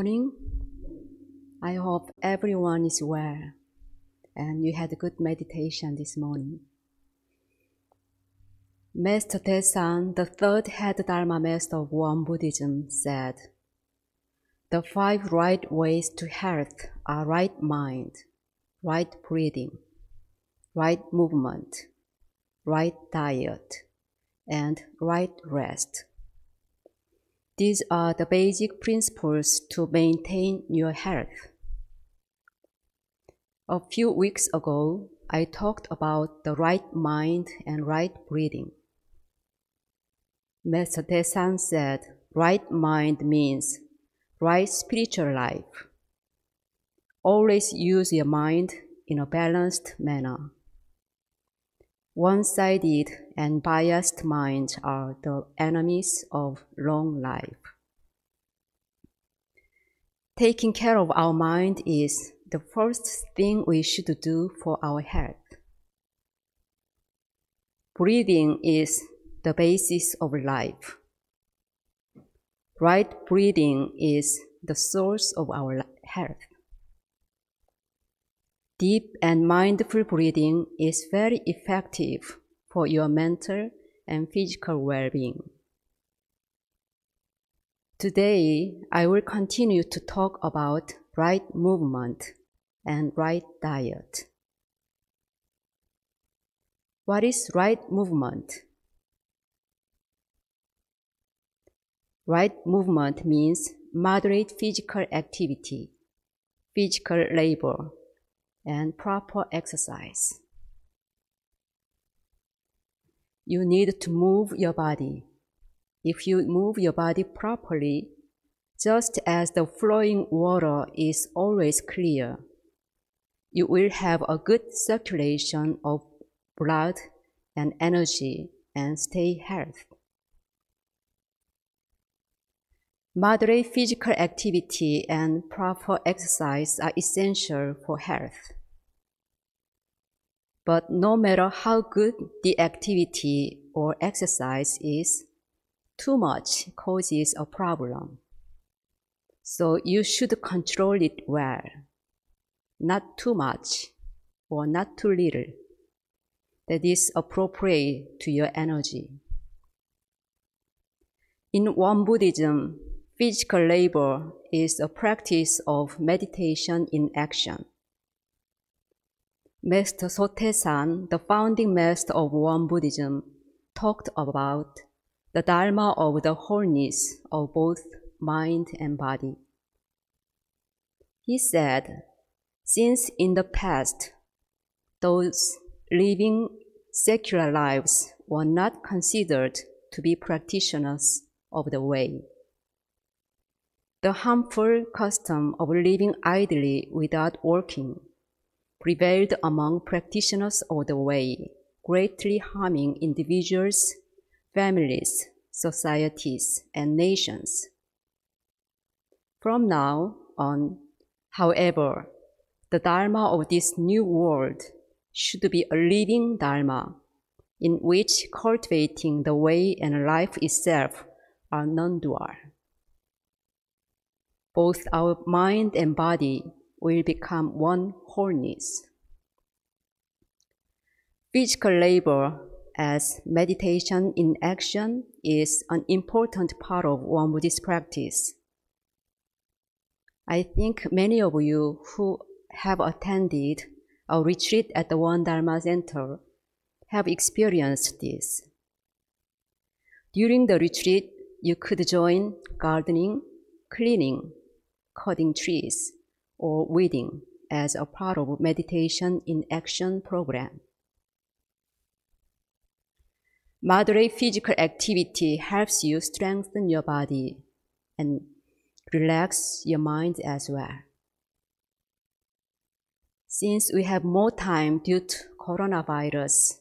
morning. I hope everyone is well and you had a good meditation this morning. Master Daesan, the third head Dharma master of Won Buddhism, said, The five right ways to health are right mind, right breathing, right movement, right diet, and right rest. These are the basic principles to maintain your health. A few weeks ago, I talked about the right mind and right breathing. Master Daesan said, right mind means right spiritual life. Always use your mind in a balanced manner. One-sided and biased minds are the enemies of long life. Taking care of our mind is the first thing we should do for our health. Breathing is the basis of life. Right breathing is the source of our health. Deep and mindful breathing is very effective for your mental and physical well-being. Today, I will continue to talk about right movement and right diet. What is right movement? Right movement means moderate physical activity, physical labor, and proper exercise. You need to move your body. If you move your body properly, just as the flowing water is always clear, you will have a good circulation of blood and energy and stay healthy. Moderate physical activity and proper exercise are essential for health. But no matter how good the activity or exercise is, too much causes a problem. So you should control it well. Not too much or not too little. That is appropriate to your energy. In Won Buddhism, Physical labor is a practice of meditation in action. Master Sotaesan, the founding master of Won Buddhism, talked about the Dharma of the wholeness of both mind and body. He said, since in the past, those living secular lives were not considered to be practitioners of the way. The harmful custom of living idly without working prevailed among practitioners of the way, greatly harming individuals, families, societies, and nations. From now on, however, the Dharma of this new world should be a living Dharma in which cultivating the way and life itself are non-dual both our mind and body will become one wholeness. Physical labor as meditation in action is an important part of Won Buddhist practice. I think many of you who have attended a retreat at the Won Dharma Center have experienced this. During the retreat, you could join gardening, cleaning, cutting trees, or weeding as a part of meditation in action program. Moderate physical activity helps you strengthen your body and relax your mind as well. Since we have more time due to coronavirus,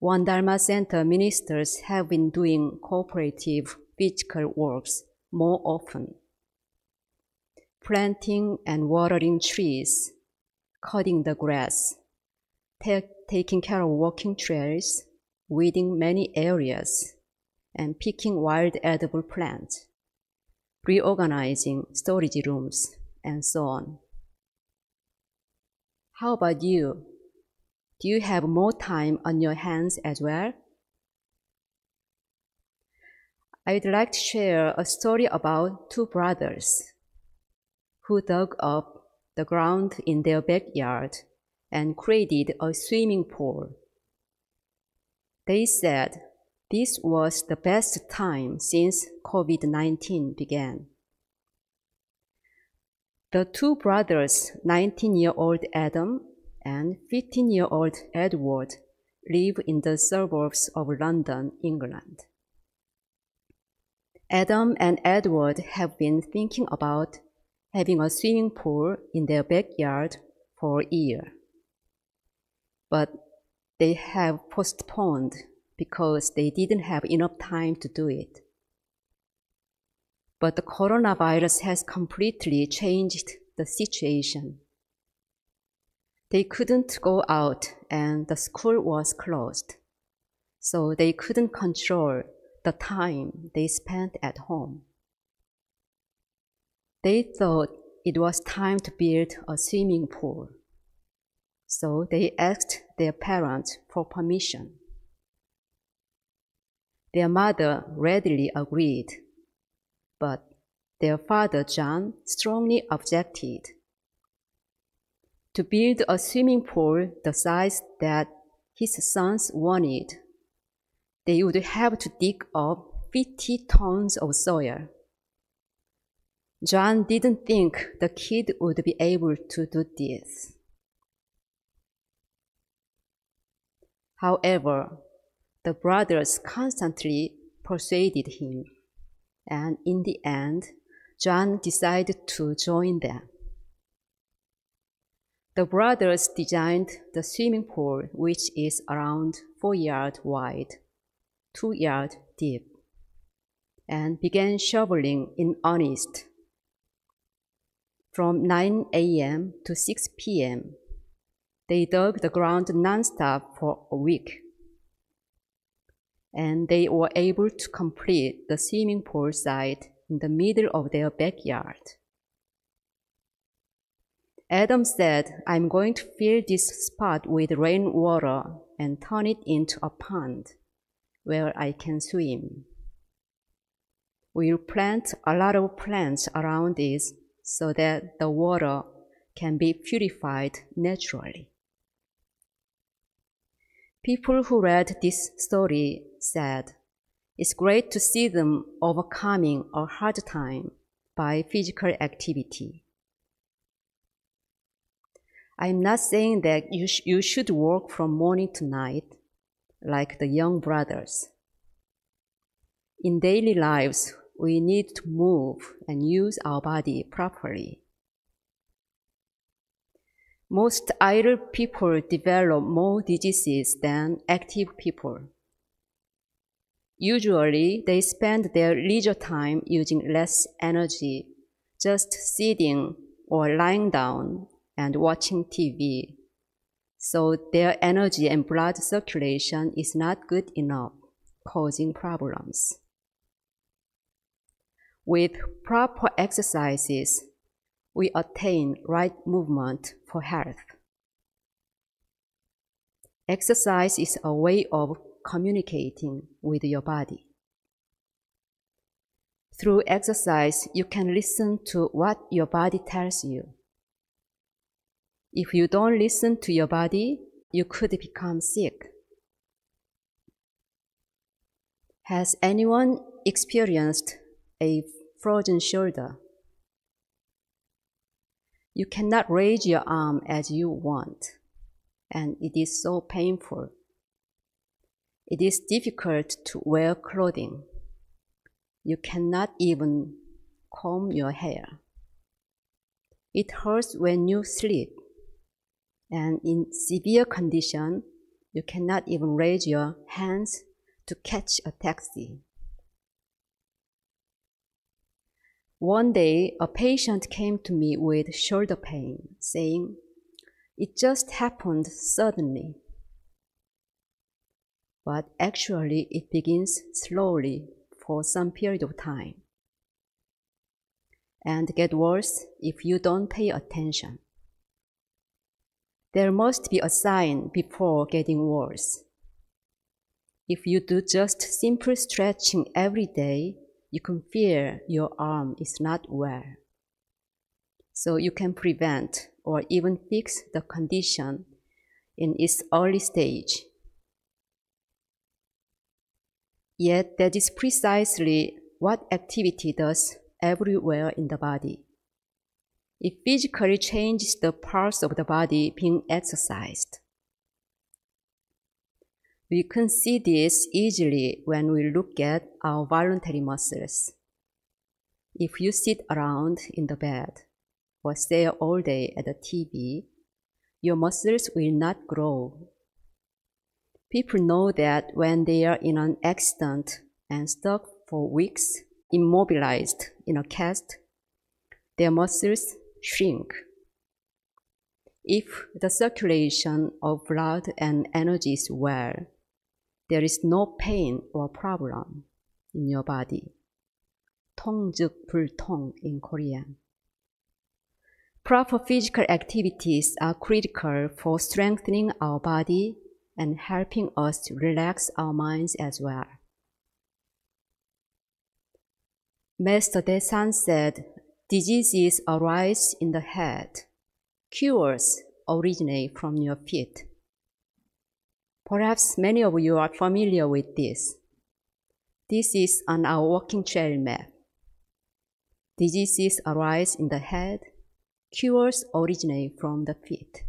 Won Dharma Center ministers have been doing cooperative physical works more often planting and watering trees, cutting the grass, taking care of walking trails, weeding many areas, and picking wild edible plants. reorganizing storage rooms, and so on. How about you? Do you have more time on your hands as well? I'd like to share a story about two brothers who dug up the ground in their backyard and created a swimming pool. They said this was the best time since COVID 19 began. The two brothers, 19 year old Adam and 15 year old Edward, live in the suburbs of London, England. Adam and Edward have been thinking about having a swimming pool in their backyard for a year. But they have postponed because they didn't have enough time to do it. But the coronavirus has completely changed the situation. They couldn't go out and the school was closed, so they couldn't control the time they spent at home. They thought it was time to build a swimming pool, so they asked their parents for permission. Their mother readily agreed, but their father John strongly objected. To build a swimming pool the size that his sons wanted they would have to dig up 50 tons of soil. John didn't think the kid would be able to do this. However, the brothers constantly persuaded him, and in the end, John decided to join them. The brothers designed the swimming pool, which is around four yards wide two yards deep, and began shoveling in earnest. From 9 a.m. to 6 p.m., they dug the ground nonstop for a week. And they were able to complete the swimming pool site in the middle of their backyard. Adam said, I'm going to fill this spot with rainwater and turn it into a pond where I can swim. We'll plant a lot of plants around it so that the water can be purified naturally. People who read this story said, It's great to see them overcoming a hard time by physical activity. I'm not saying that you, sh- you should work from morning to night like the young brothers. In daily lives, we need to move and use our body properly. Most idle people develop more diseases than active people. Usually, they spend their leisure time using less energy, just sitting or lying down and watching TV so their energy and blood circulation is not good enough, causing problems. With proper exercises, we attain right movement for health. Exercise is a way of communicating with your body. Through exercise, you can listen to what your body tells you. If you don't listen to your body, you could become sick. Has anyone experienced a frozen shoulder? You cannot raise your arm as you want, and it is so painful. It is difficult to wear clothing. You cannot even comb your hair. It hurts when you sleep and in severe condition, you cannot even raise your hands to catch a taxi. One day, a patient came to me with shoulder pain, saying, It just happened suddenly. But actually, it begins slowly for some period of time. and get worse if you don't pay attention. There must be a sign before getting worse. If you do just simple stretching every day, you can feel your arm is not well. So you can prevent or even fix the condition in its early stage. Yet that is precisely what activity does everywhere in the body. It physically changes the parts of the body being exercised. We can see this easily when we look at our voluntary muscles. If you sit around in the bed or stare all day at the TV, your muscles will not grow. People know that when they are in an accident and stuck for weeks, immobilized in a cast, their muscles shrink. If the circulation of blood and energy is well, there is no pain or problem in your body. 통즉 불통 in Korean. Proper physical activities are critical for strengthening our body and helping us to relax our minds as well. Master Daesan said, diseases arise in the head. Cures originate from your feet. Perhaps many of you are familiar with this. This is on our walking trail map. Diseases arise in the head. Cures originate from the feet.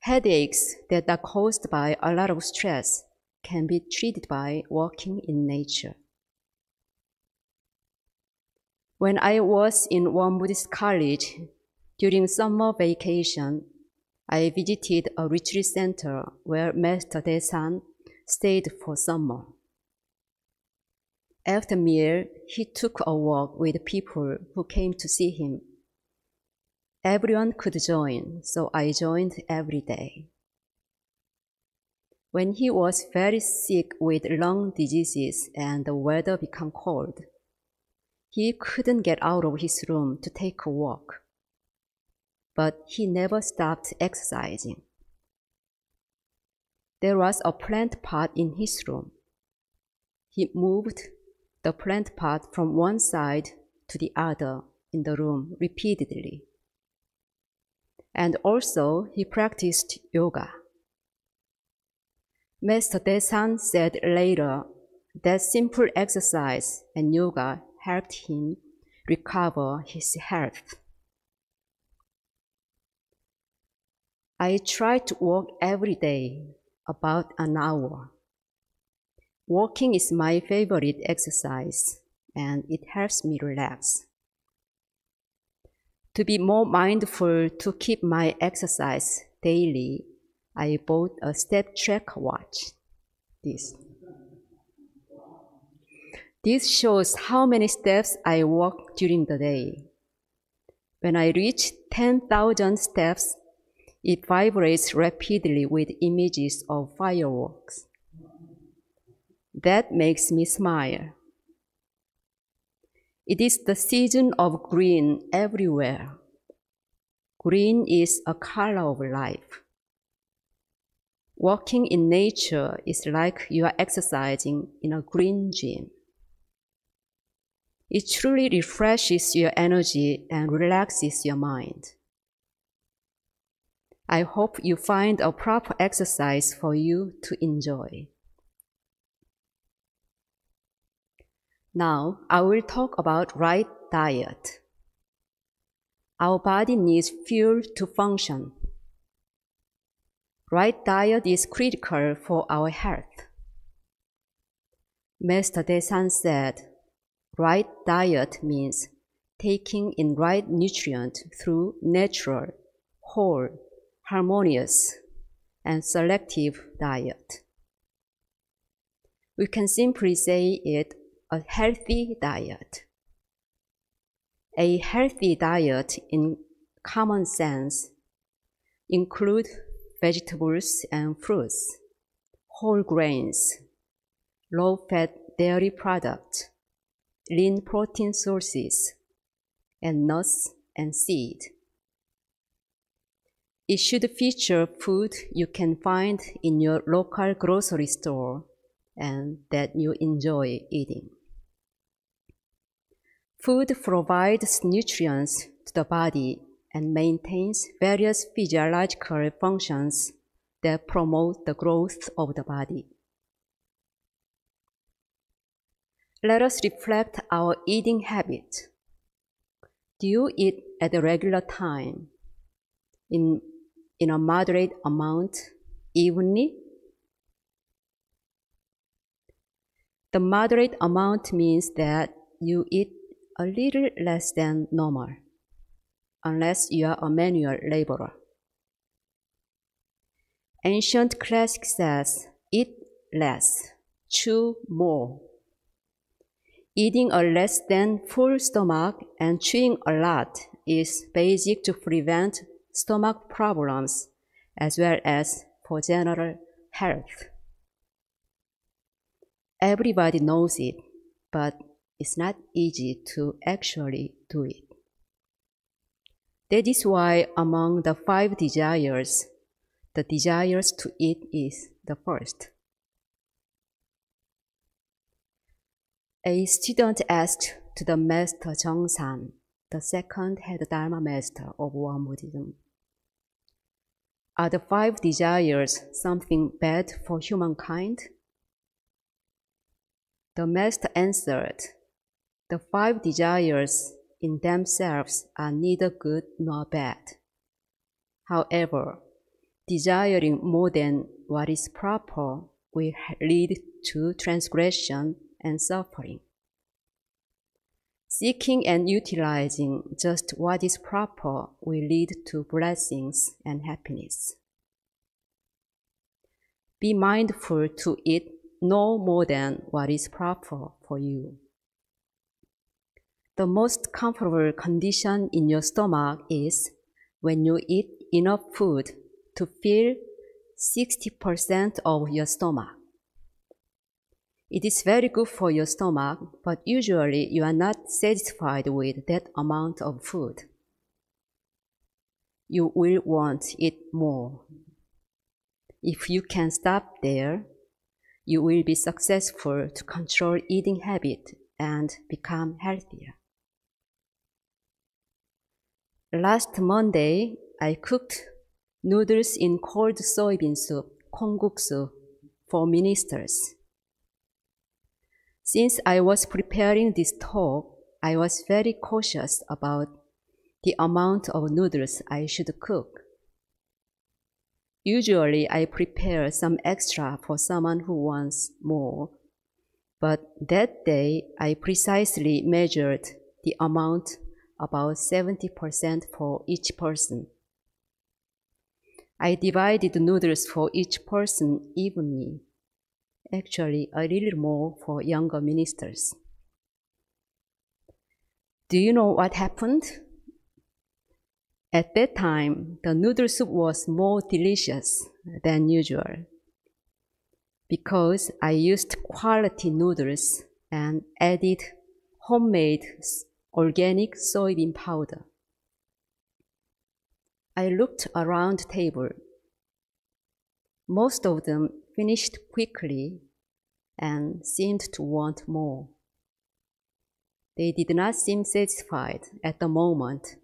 Headaches that are caused by a lot of stress can be treated by walking in nature. When I was in Won Buddhist College during summer vacation, I visited a retreat center where Master Daesan stayed for summer. After meal, he took a walk with people who came to see him. Everyone could join, so I joined every day. When he was very sick with lung diseases and the weather became cold, he couldn't get out of his room to take a walk. But he never stopped exercising. There was a plant pot in his room. He moved the plant pot from one side to the other in the room repeatedly. And also, he practiced yoga. Master Daesan said later that simple exercise and yoga helped him recover his health. I try to walk every day, about an hour. Walking is my favorite exercise, and it helps me relax. To be more mindful to keep my exercise daily, I bought a step track watch. This. This shows how many steps I walk during the day. When I reach 10,000 steps, it vibrates rapidly with images of fireworks. That makes me smile. It is the season of green everywhere. Green is a color of life. Walking in nature is like you are exercising in a green gym. It truly refreshes your energy and relaxes your mind. I hope you find a proper exercise for you to enjoy. Now, I will talk about right diet. Our body needs fuel to function. Right diet is critical for our health. Master Daesan said, Right diet means taking in right nutrient through natural, whole, harmonious, and selective diet. We can simply say it a healthy diet. A healthy diet in common sense include vegetables and fruits, whole grains, low-fat dairy products, lean protein sources, and nuts and seed. It should feature food you can find in your local grocery store and that you enjoy eating. Food provides nutrients to the body and maintains various physiological functions that promote the growth of the body. Let us reflect our eating habit. Do you eat at a regular time, in, in a moderate amount, evenly? The moderate amount means that you eat a little less than normal, unless you are a manual laborer. Ancient classic says, eat less, chew more. Eating a less than full stomach and chewing a lot is basic to prevent stomach problems as well as for general health. Everybody knows it, but it's not easy to actually do it. That is why among the five desires, the desires to eat is the first. A student asked to the master San, the second head Dharma master of Won Buddhism, Are the five desires something bad for humankind? The master answered, The five desires in themselves are neither good nor bad. However, desiring more than what is proper will lead to transgression and suffering. Seeking and utilizing just what is proper will lead to blessings and happiness. Be mindful to eat no more than what is proper for you. The most comfortable condition in your stomach is when you eat enough food to fill 60% of your stomach. It is very good for your stomach, but usually you are not satisfied with that amount of food. You will want it more. If you can stop there, you will be successful to control eating habit and become healthier. Last Monday, I cooked noodles in cold soybean soup, kongguksu, for ministers. Since I was preparing this talk, I was very cautious about the amount of noodles I should cook. Usually, I prepare some extra for someone who wants more, but that day I precisely measured the amount about 70% for each person. I divided noodles for each person evenly actually a little more for younger ministers. Do you know what happened? At that time, the noodle soup was more delicious than usual because I used quality noodles and added homemade organic soybean powder. I looked around the table. Most of them finished quickly and seemed to want more. They did not seem satisfied at the moment.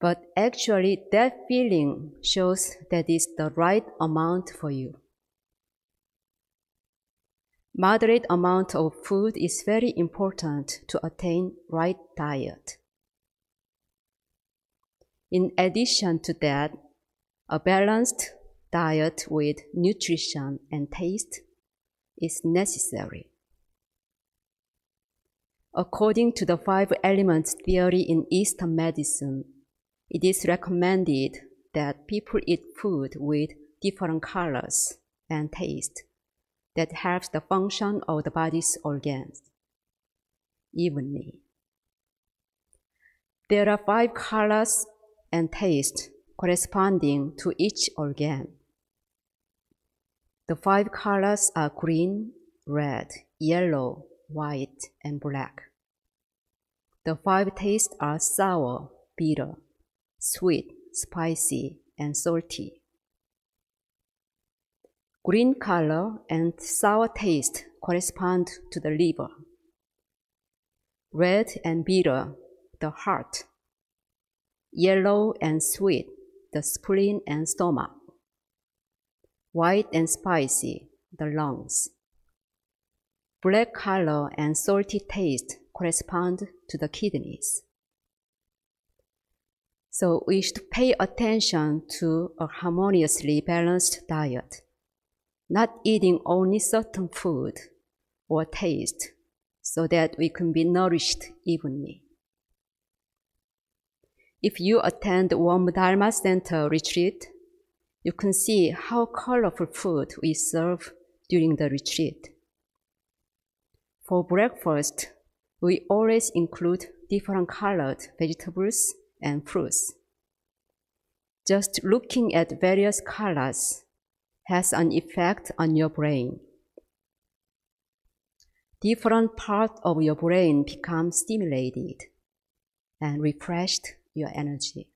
But actually, that feeling shows that it's the right amount for you. Moderate amount of food is very important to attain right diet. In addition to that, a balanced diet with nutrition and taste is necessary. According to the five elements theory in Eastern medicine, it is recommended that people eat food with different colors and taste that helps the function of the body's organs evenly. There are five colors and taste corresponding to each organ. The five colors are green, red, yellow, white, and black. The five tastes are sour, bitter, sweet, spicy, and salty. Green color and sour taste correspond to the liver. Red and bitter, the heart. Yellow and sweet, the spleen and stomach. White and spicy, the lungs. Black color and salty taste correspond to the kidneys. So we should pay attention to a harmoniously balanced diet, not eating only certain food or taste so that we can be nourished evenly. If you attend Won Dharma Center retreat, you can see how colorful food we serve during the retreat. For breakfast, we always include different colored vegetables and fruits. Just looking at various colors has an effect on your brain. Different parts of your brain become stimulated and refreshed your energy.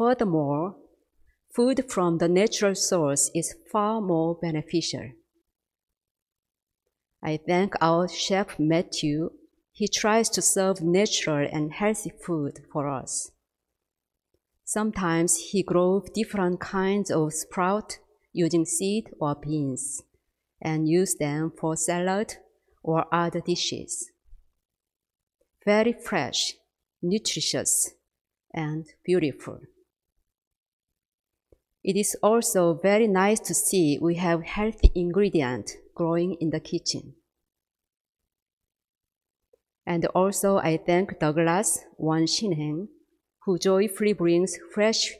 Furthermore, food from the natural source is far more beneficial. I thank our chef Matthew. He tries to serve natural and healthy food for us. Sometimes he grows different kinds of sprout using seed or beans and use them for salad or other dishes. Very fresh, nutritious, and beautiful. It is also very nice to see we have healthy ingredients growing in the kitchen. And also I thank Douglas Wan Shinheng, who joyfully brings fresh,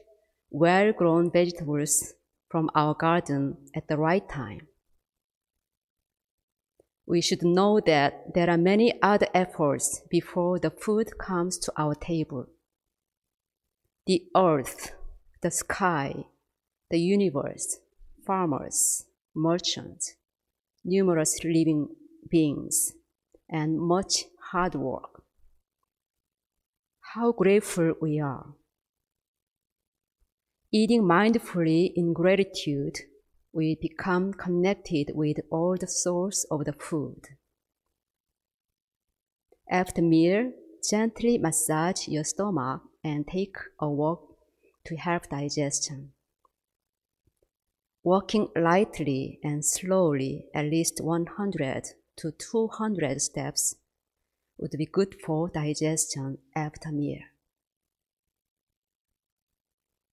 well-grown vegetables from our garden at the right time. We should know that there are many other efforts before the food comes to our table. The earth, the sky, the universe, farmers, merchants, numerous living beings, and much hard work. How grateful we are. Eating mindfully in gratitude, we become connected with all the source of the food. After meal, gently massage your stomach and take a walk to help digestion. Walking lightly and slowly, at least 100 to 200 steps, would be good for digestion after meal.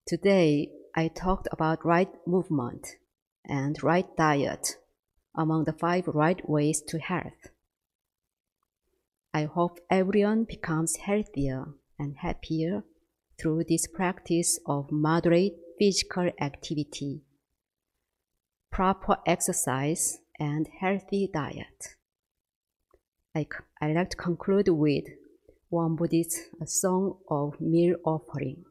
Today, I talked about right movement and right diet among the five right ways to health. I hope everyone becomes healthier and happier through this practice of moderate physical activity proper exercise, and healthy diet. I, I like to conclude with one Buddhist song of meal offering.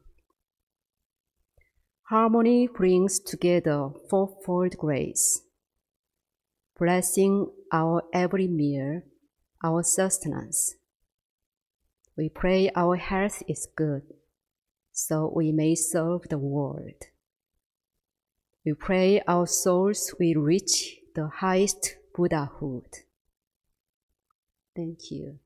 Harmony brings together fourfold grace, blessing our every meal, our sustenance. We pray our health is good, so we may serve the world. We pray our souls will reach the highest Buddhahood. Thank you.